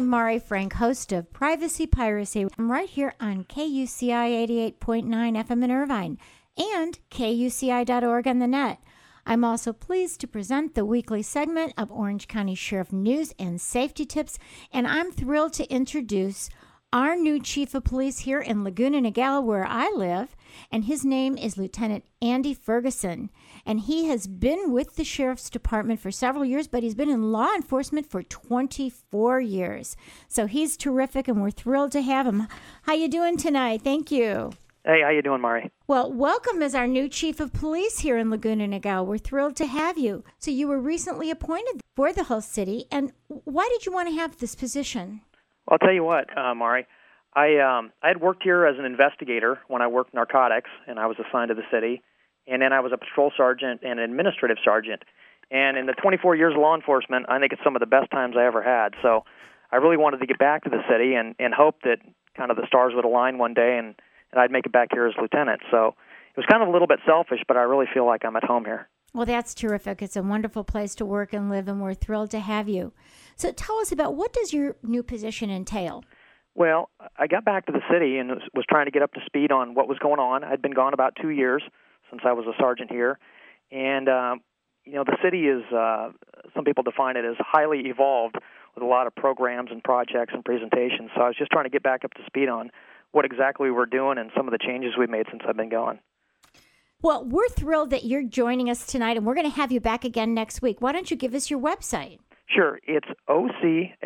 I'm Mari Frank, host of Privacy Piracy. I'm right here on KUCI 88.9 FM in Irvine and KUCI.org on the net. I'm also pleased to present the weekly segment of Orange County Sheriff News and Safety Tips, and I'm thrilled to introduce our new chief of police here in Laguna Niguel, where I live, and his name is Lieutenant Andy Ferguson. And he has been with the sheriff's department for several years, but he's been in law enforcement for 24 years. So he's terrific, and we're thrilled to have him. How you doing tonight? Thank you. Hey, how you doing, Mari? Well, welcome as our new chief of police here in Laguna Niguel. We're thrilled to have you. So you were recently appointed for the whole city, and why did you want to have this position? I'll tell you what, uh, Mari. I um, I had worked here as an investigator when I worked narcotics, and I was assigned to the city. And then I was a patrol sergeant and an administrative sergeant. And in the 24 years of law enforcement, I think it's some of the best times I ever had. So I really wanted to get back to the city and and hope that kind of the stars would align one day and and I'd make it back here as lieutenant. So it was kind of a little bit selfish, but I really feel like I'm at home here. Well, that's terrific. It's a wonderful place to work and live, and we're thrilled to have you. So tell us about what does your new position entail? Well, I got back to the city and was, trying to get up to speed on what was going on. I'd been gone about two years since I was a sergeant here, and um, you know the city is uh, some people define it as highly evolved with a lot of programs and projects and presentations. So I was just trying to get back up to speed on what exactly we're doing and some of the changes we've made since I've been gone. Well, we're thrilled that you're joining us tonight, and we're going to have you back again next week. Why don't you give us your website? Sure, it's ocsd.org,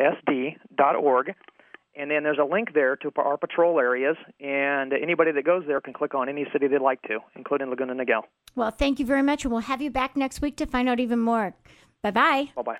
and then there's a link there to our patrol areas, and anybody that goes there can click on any city they'd like to, including Laguna Niguel. Well, thank you very much, and we'll have you back next week to find out even more. Bye bye. Bye bye.